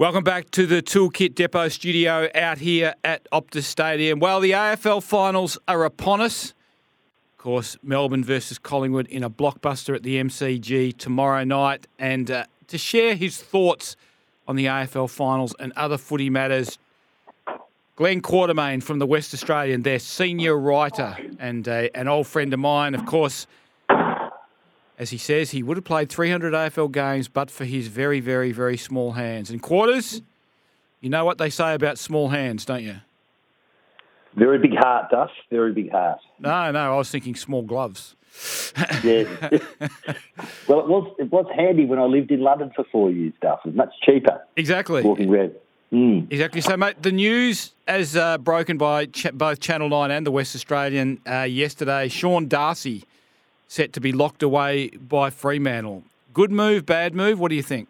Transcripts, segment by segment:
Welcome back to the Toolkit Depot studio out here at Optus Stadium. Well, the AFL finals are upon us. Of course, Melbourne versus Collingwood in a blockbuster at the MCG tomorrow night. And uh, to share his thoughts on the AFL finals and other footy matters, Glen Quartermain from the West Australian, their senior writer and uh, an old friend of mine, of course as he says, he would have played 300 AFL games, but for his very, very, very small hands. And quarters, you know what they say about small hands, don't you? Very big heart, Duff. Very big heart. No, no, I was thinking small gloves. yeah. well, it was it was handy when I lived in London for four years, Duff. It was much cheaper. Exactly. Walking around. Mm. Exactly. So, mate, the news as uh, broken by ch- both Channel 9 and the West Australian uh, yesterday, Sean Darcy set to be locked away by Fremantle. Good move, bad move? What do you think?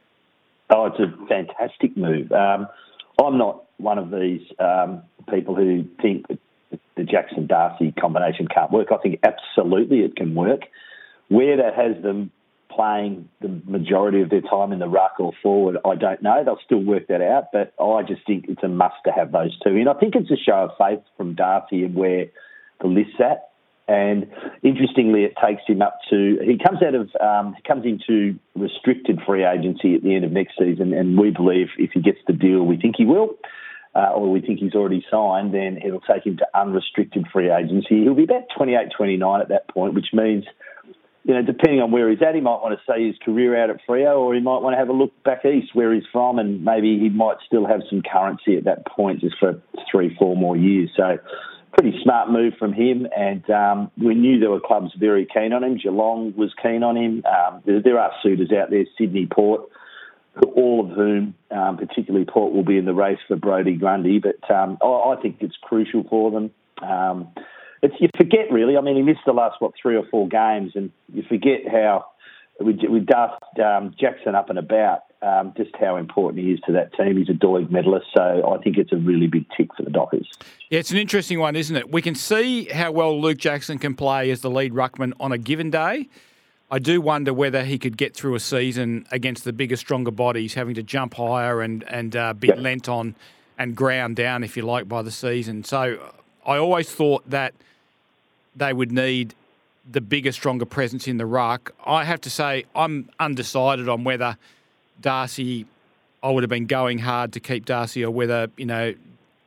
Oh, it's a fantastic move. Um, I'm not one of these um, people who think the Jackson Darcy combination can't work. I think absolutely it can work. Where that has them playing the majority of their time in the ruck or forward, I don't know. They'll still work that out, but I just think it's a must to have those two. And I think it's a show of faith from Darcy and where the list's at. And interestingly, it takes him up to he comes out of um, he comes into restricted free agency at the end of next season, and we believe if he gets the deal, we think he will, uh, or we think he's already signed, then it'll take him to unrestricted free agency. He'll be about 28, 29 at that point, which means. You know, depending on where he's at, he might want to say his career out at Freo, or he might want to have a look back east where he's from, and maybe he might still have some currency at that point, just for three, four more years. So, pretty smart move from him. And um, we knew there were clubs very keen on him. Geelong was keen on him. Um, there, there, are suitors out there, Sydney, Port, all of whom, um, particularly Port, will be in the race for Brodie Grundy. But um, I, I, think it's crucial for them. Um, you forget really. I mean, he missed the last what three or four games, and you forget how we, we dust um, Jackson up and about um, just how important he is to that team. He's a Doig medalist, so I think it's a really big tick for the Dockers. Yeah, it's an interesting one, isn't it? We can see how well Luke Jackson can play as the lead ruckman on a given day. I do wonder whether he could get through a season against the bigger, stronger bodies, having to jump higher and and uh, be yep. lent on and ground down, if you like, by the season. So I always thought that they would need the bigger, stronger presence in the ruck. I have to say, I'm undecided on whether Darcy, I would have been going hard to keep Darcy, or whether you know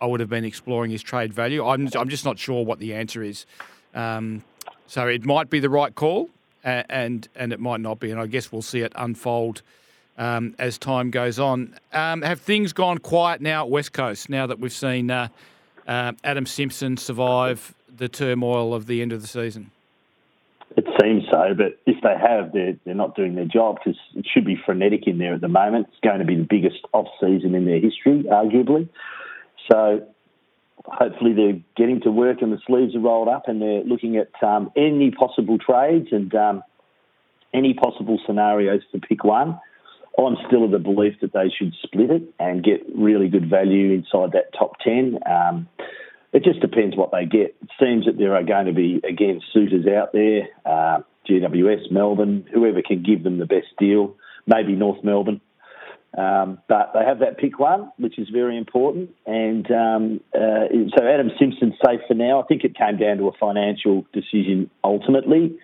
I would have been exploring his trade value. I'm I'm just not sure what the answer is. Um, so it might be the right call, and, and it might not be, and I guess we'll see it unfold. Um, as time goes on. Um, have things gone quiet now at West Coast now that we've seen uh, uh, Adam Simpson survive the turmoil of the end of the season? It seems so, but if they have, they're, they're not doing their job because it should be frenetic in there at the moment. It's going to be the biggest off season in their history, arguably. So hopefully they're getting to work and the sleeves are rolled up and they're looking at um, any possible trades and um, any possible scenarios to pick one. I'm still of the belief that they should split it and get really good value inside that top 10. Um, it just depends what they get. Seems that there are going to be, again, suitors out there, uh, GWS, Melbourne, whoever can give them the best deal, maybe North Melbourne. Um, but they have that pick one, which is very important. And um, uh, so Adam Simpson's safe for now. I think it came down to a financial decision ultimately.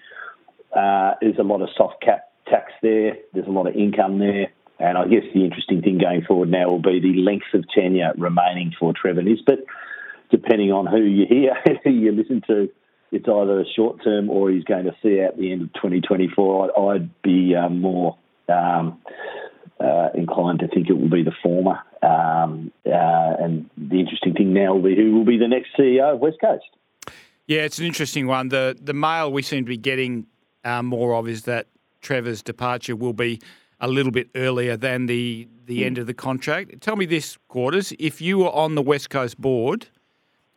Uh, there's a lot of soft cap tax there, there's a lot of income there. And I guess the interesting thing going forward now will be the length of tenure remaining for Trevor Nisbett depending on who you hear, who you listen to, it's either a short term or he's going to see out the end of 2024. I'd, I'd be um, more um, uh, inclined to think it will be the former. Um, uh, and the interesting thing now will be who will be the next CEO of West Coast. Yeah, it's an interesting one. The the mail we seem to be getting uh, more of is that Trevor's departure will be a little bit earlier than the the end of the contract. Tell me this, Quarters, if you were on the West Coast board,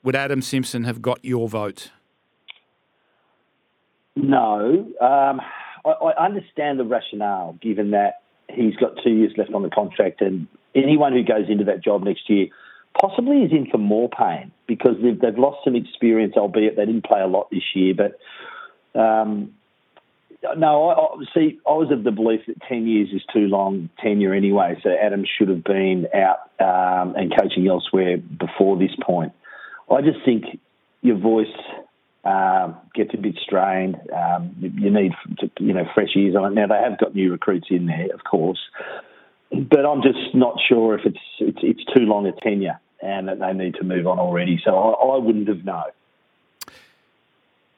would Adam Simpson have got your vote? No. Um, I, I understand the rationale, given that he's got two years left on the contract, and anyone who goes into that job next year possibly is in for more pain because they've, they've lost some experience, albeit they didn't play a lot this year. But um, no, I, I, see, I was of the belief that 10 years is too long tenure anyway, so Adam should have been out um, and coaching elsewhere before this point. I just think your voice um, gets a bit strained. Um, you need, you know, fresh ears on it. Now they have got new recruits in there, of course, but I'm just not sure if it's it's, it's too long a tenure and that they need to move on already. So I, I wouldn't have known.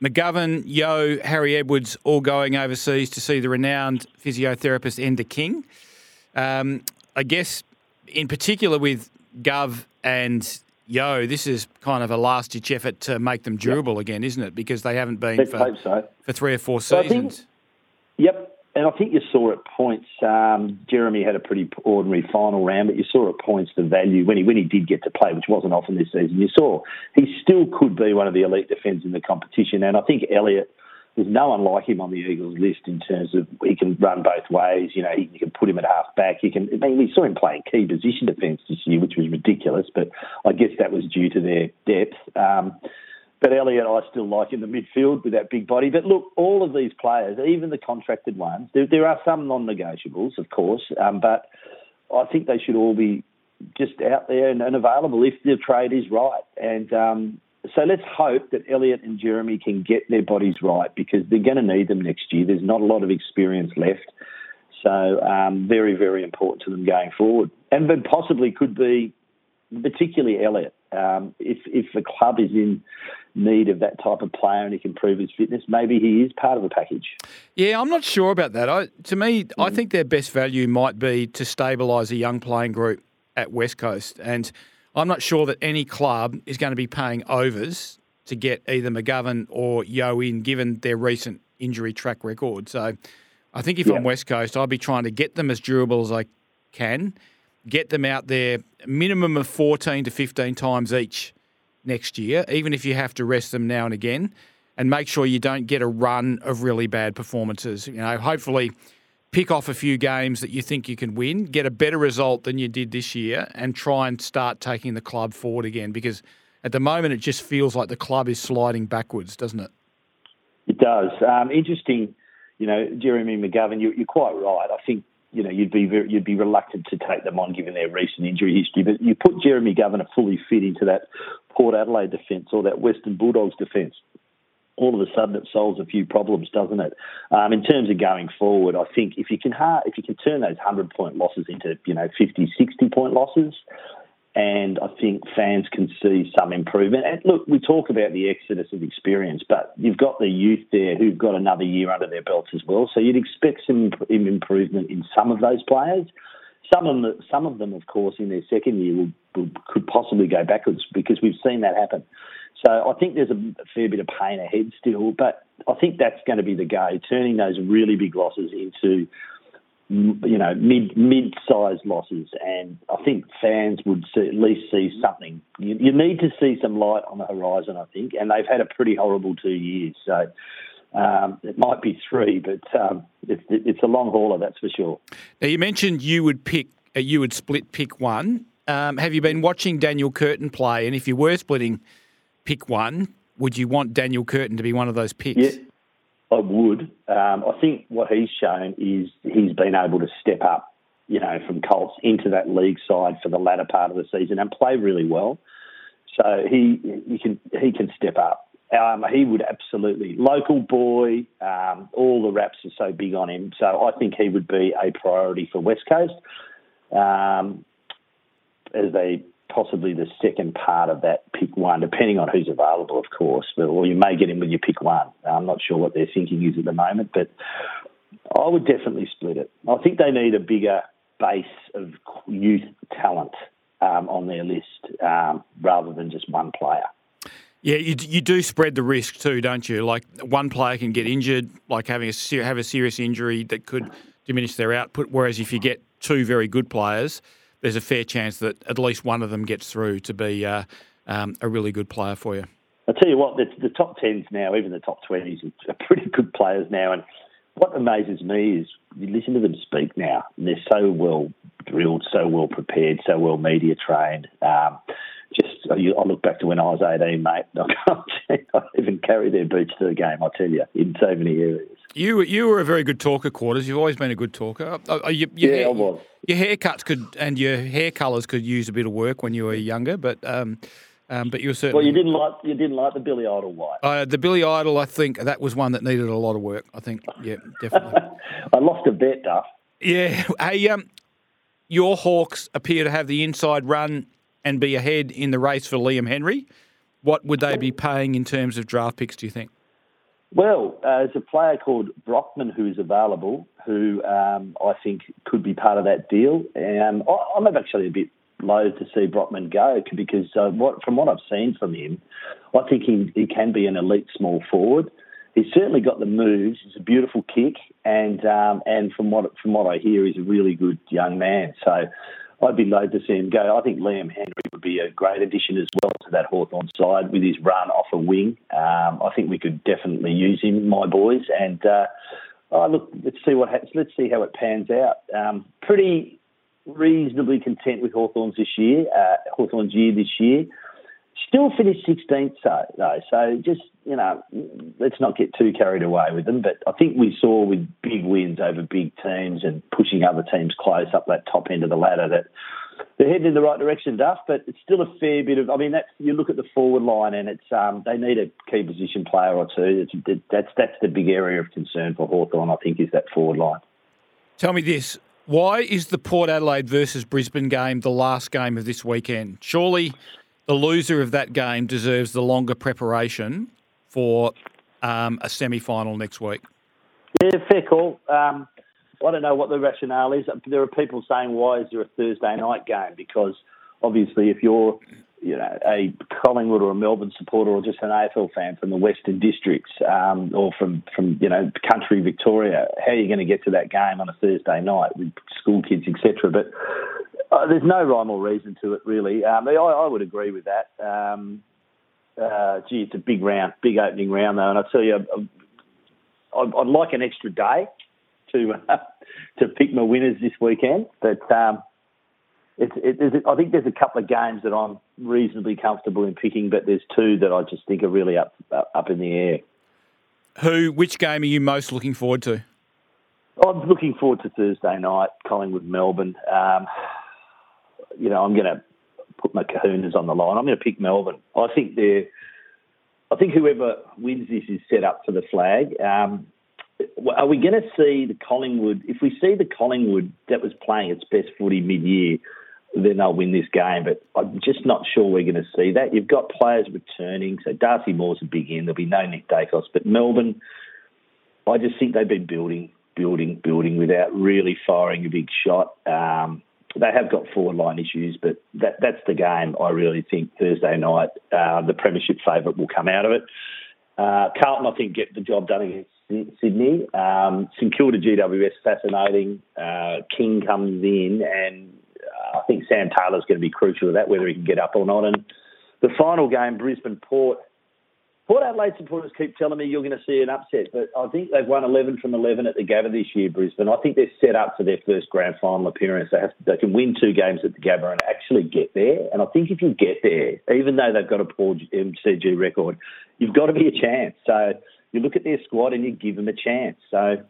McGovern, Yeo, Harry Edwards all going overseas to see the renowned physiotherapist Enda King. Um, I guess, in particular with Gov and Yeo, this is kind of a last ditch effort to make them durable yep. again, isn't it? Because they haven't been for, so. for three or four seasons. Think, yep, and I think you saw at points. Um, Jeremy had a pretty ordinary final round, but you saw at points the value when he when he did get to play, which wasn't often this season. You saw he still could be one of the elite defenders in the competition, and I think Elliot. There's no one like him on the Eagles list in terms of he can run both ways. You know, you can put him at half back. You can. I mean, we saw him playing key position defence this year, which was ridiculous, but I guess that was due to their depth. Um, but Elliot, I still like in the midfield with that big body. But look, all of these players, even the contracted ones, there, there are some non-negotiables, of course, um, but I think they should all be just out there and, and available if the trade is right. And um, so let's hope that Elliot and Jeremy can get their bodies right because they're going to need them next year. There's not a lot of experience left. So um, very, very important to them going forward. And but possibly could be particularly Elliot, Um, if if the club is in need of that type of player and he can prove his fitness, maybe he is part of the package. Yeah, I'm not sure about that. I, to me, mm. I think their best value might be to stabilise a young playing group at West Coast, and I'm not sure that any club is going to be paying overs to get either McGovern or Yeo in, given their recent injury track record. So, I think if yeah. I'm West Coast, I'd be trying to get them as durable as I can get them out there minimum of 14 to 15 times each next year, even if you have to rest them now and again, and make sure you don't get a run of really bad performances. You know, hopefully pick off a few games that you think you can win, get a better result than you did this year, and try and start taking the club forward again because at the moment it just feels like the club is sliding backwards, doesn't it? It does. Um, interesting, you know, Jeremy McGovern, you, are quite right. I think you know, you'd be very, you'd be reluctant to take them on given their recent injury history. But you put Jeremy McGovern fully fit into that Port Adelaide defence or that Western Bulldogs defence. All of a sudden, it solves a few problems, doesn't it? Um, in terms of going forward, I think if you can if you can turn those hundred point losses into you know 50, 60 point losses, and I think fans can see some improvement. And look, we talk about the exodus of experience, but you've got the youth there who've got another year under their belts as well. So you'd expect some improvement in some of those players. Some of them, some of them, of course, in their second year will, will, could possibly go backwards because we've seen that happen. So I think there's a fair bit of pain ahead still, but I think that's going to be the go, turning those really big losses into you know, mid mid-sized losses, and I think fans would see, at least see something. You, you, need to see some light on the horizon, I think, and they've had a pretty horrible two years. So um, it might be three, but um, it, it, it's a long hauler, that's for sure. Now you mentioned you would pick, uh, you would split pick one. Um, have you been watching Daniel Curtin play? And if you were splitting pick one, would you want Daniel Curtin to be one of those picks? Yeah. I would. Um, I think what he's shown is he's been able to step up, you know, from Colts into that league side for the latter part of the season and play really well. So he he can he can step up. Um, he would absolutely local boy. Um, all the raps are so big on him, so I think he would be a priority for West Coast um, as they possibly the second part of that pick one, depending on who's available, of course. But, or you may get in with your pick one. I'm not sure what their thinking is at the moment, but I would definitely split it. I think they need a bigger base of youth talent um, on their list um, rather than just one player. Yeah, you, you do spread the risk too, don't you? Like one player can get injured, like having a have a serious injury that could diminish their output. Whereas if you get two very good players, there's a fair chance that at least one of them gets through to be uh, um, a really good player for you. I'll tell you what, the, the top tens now, even the top twenties, are pretty good players now. And what amazes me is you listen to them speak now, and they're so well drilled, so well prepared, so well media trained. Um, just I look back to when I was 18, mate. I can't I even carry their boots to the game. I tell you, in so many areas. You you were a very good talker, quarters. You've always been a good talker. Uh, uh you, yeah, I was. Your haircuts could and your hair colours could use a bit of work when you were younger, but. Um, um, but you were certainly well. You didn't like you didn't like the Billy Idol white. Uh, the Billy Idol, I think that was one that needed a lot of work. I think, yeah, definitely. I lost a bet, Duff. Yeah. Hey, um, your Hawks appear to have the inside run and be ahead in the race for Liam Henry. What would they be paying in terms of draft picks? Do you think? Well, uh, there's a player called Brockman who is available, who um, I think could be part of that deal. Um, I'm actually a bit loath to see Brockman go because uh, what, from what I've seen from him, I think he, he can be an elite small forward. He's certainly got the moves. He's a beautiful kick, and um, and from what from what I hear, he's a really good young man. So I'd be loath to see him go. I think Liam Henry would be a great addition as well to that Hawthorn side with his run off a wing. Um, I think we could definitely use him, my boys. And uh, oh, look, let's see what happens. Let's see how it pans out. Um, pretty reasonably content with Hawthorn's this year, uh, Hawthorn's year this year. Still finished 16th, so, though. So just, you know, let's not get too carried away with them. But I think we saw with big wins over big teams and pushing other teams close up that top end of the ladder that they're heading in the right direction, Duff. But it's still a fair bit of. I mean, that's you look at the forward line, and it's um, they need a key position player or two. It's, that's that's the big area of concern for Hawthorn. I think, is that forward line. Tell me this: why is the Port Adelaide versus Brisbane game the last game of this weekend? Surely the loser of that game deserves the longer preparation for um, a semi final next week. Yeah, fair call. Um, I don't know what the rationale is. There are people saying, why is there a Thursday night game? Because obviously, if you're you know, a Collingwood or a Melbourne supporter or just an AFL fan from the Western Districts um, or from, from, you know, country Victoria, how are you going to get to that game on a Thursday night with school kids, etc.? But uh, there's no rhyme or reason to it, really. Um, I, I, would agree with that. Um, uh, gee, it's a big round, big opening round, though. And I tell you, I'd, I'd like an extra day to uh, to pick my winners this weekend. But um, it's, it, I think there's a couple of games that I'm reasonably comfortable in picking, but there's two that I just think are really up up in the air. Who? Which game are you most looking forward to? I'm looking forward to Thursday night, Collingwood Melbourne. Um, you know, I'm going to put my kahunas on the line. I'm going to pick Melbourne. I think they're. I think whoever wins this is set up for the flag. Um, are we going to see the Collingwood? If we see the Collingwood that was playing its best footy mid-year, then they'll win this game. But I'm just not sure we're going to see that. You've got players returning, so Darcy Moore's a big in. There'll be no Nick Daicos, but Melbourne, I just think they've been building, building, building without really firing a big shot. Um, they have got forward line issues, but that, that's the game. I really think Thursday night, uh, the premiership favourite will come out of it. Uh, Carlton, I think, get the job done against Sydney. Um, St Kilda GWS, fascinating. Uh, King comes in, and I think Sam Taylor's going to be crucial to that, whether he can get up or not. And the final game, Brisbane Port. Port Adelaide supporters keep telling me you're going to see an upset, but I think they've won 11 from 11 at the Gabba this year, Brisbane. I think they're set up for their first grand final appearance. They, have, they can win two games at the Gabba and actually get there. And I think if you get there, even though they've got a poor MCG record, you've got to be a chance. So you look at their squad and you give them a chance. So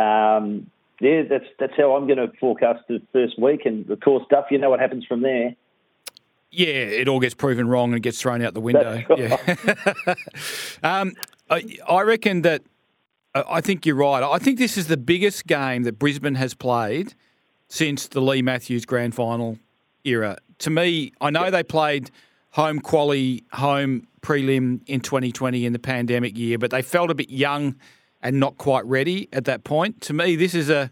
um, yeah, that's that's how I'm going to forecast the first week. And of course, Duff, you know what happens from there. Yeah, it all gets proven wrong and gets thrown out the window. Right. Yeah. um, I, I reckon that I think you're right. I think this is the biggest game that Brisbane has played since the Leigh Matthews Grand Final era. To me, I know they played home quali, home prelim in 2020 in the pandemic year, but they felt a bit young and not quite ready at that point. To me, this is a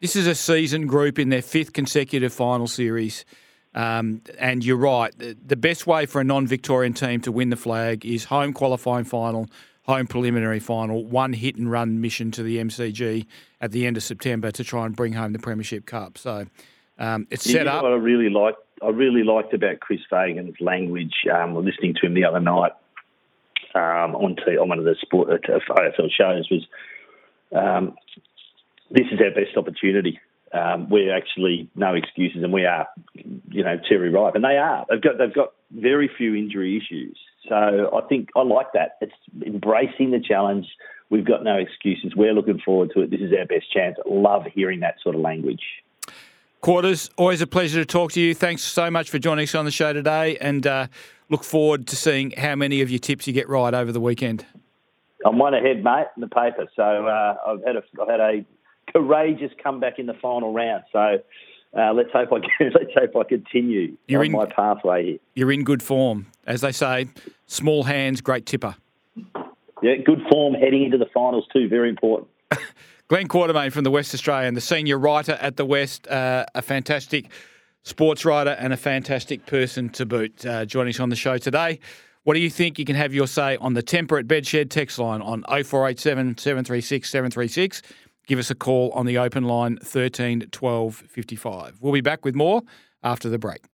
this is a seasoned group in their fifth consecutive final series. Um, and you're right. The, the best way for a non-Victorian team to win the flag is home qualifying final, home preliminary final, one hit and run mission to the MCG at the end of September to try and bring home the Premiership Cup. So um, it's set you up. What I really liked, I really liked about Chris Fagan's language. Um, listening to him the other night um, on, t- on one of the sport uh, AFL shows was um, this is our best opportunity. Um, we're actually no excuses, and we are, you know, Terry Ripe, and they are. They've got they've got very few injury issues, so I think I like that. It's embracing the challenge. We've got no excuses. We're looking forward to it. This is our best chance. Love hearing that sort of language. Quarters, always a pleasure to talk to you. Thanks so much for joining us on the show today, and uh, look forward to seeing how many of your tips you get right over the weekend. I'm one ahead, mate, in the paper. So uh, I've had a I've had a courageous comeback in the final round. So uh, let's hope I can, let's hope I continue You're on in- my pathway here. You're in good form, as they say. Small hands, great tipper. Yeah, good form heading into the finals too. Very important. Glen Quartermain from the West Australian, the senior writer at the West, uh, a fantastic sports writer and a fantastic person to boot, uh, joining us on the show today. What do you think? You can have your say on the Temperate Bedshed text line on 0487 736 736. Give us a call on the open line 13 12 55. We'll be back with more after the break.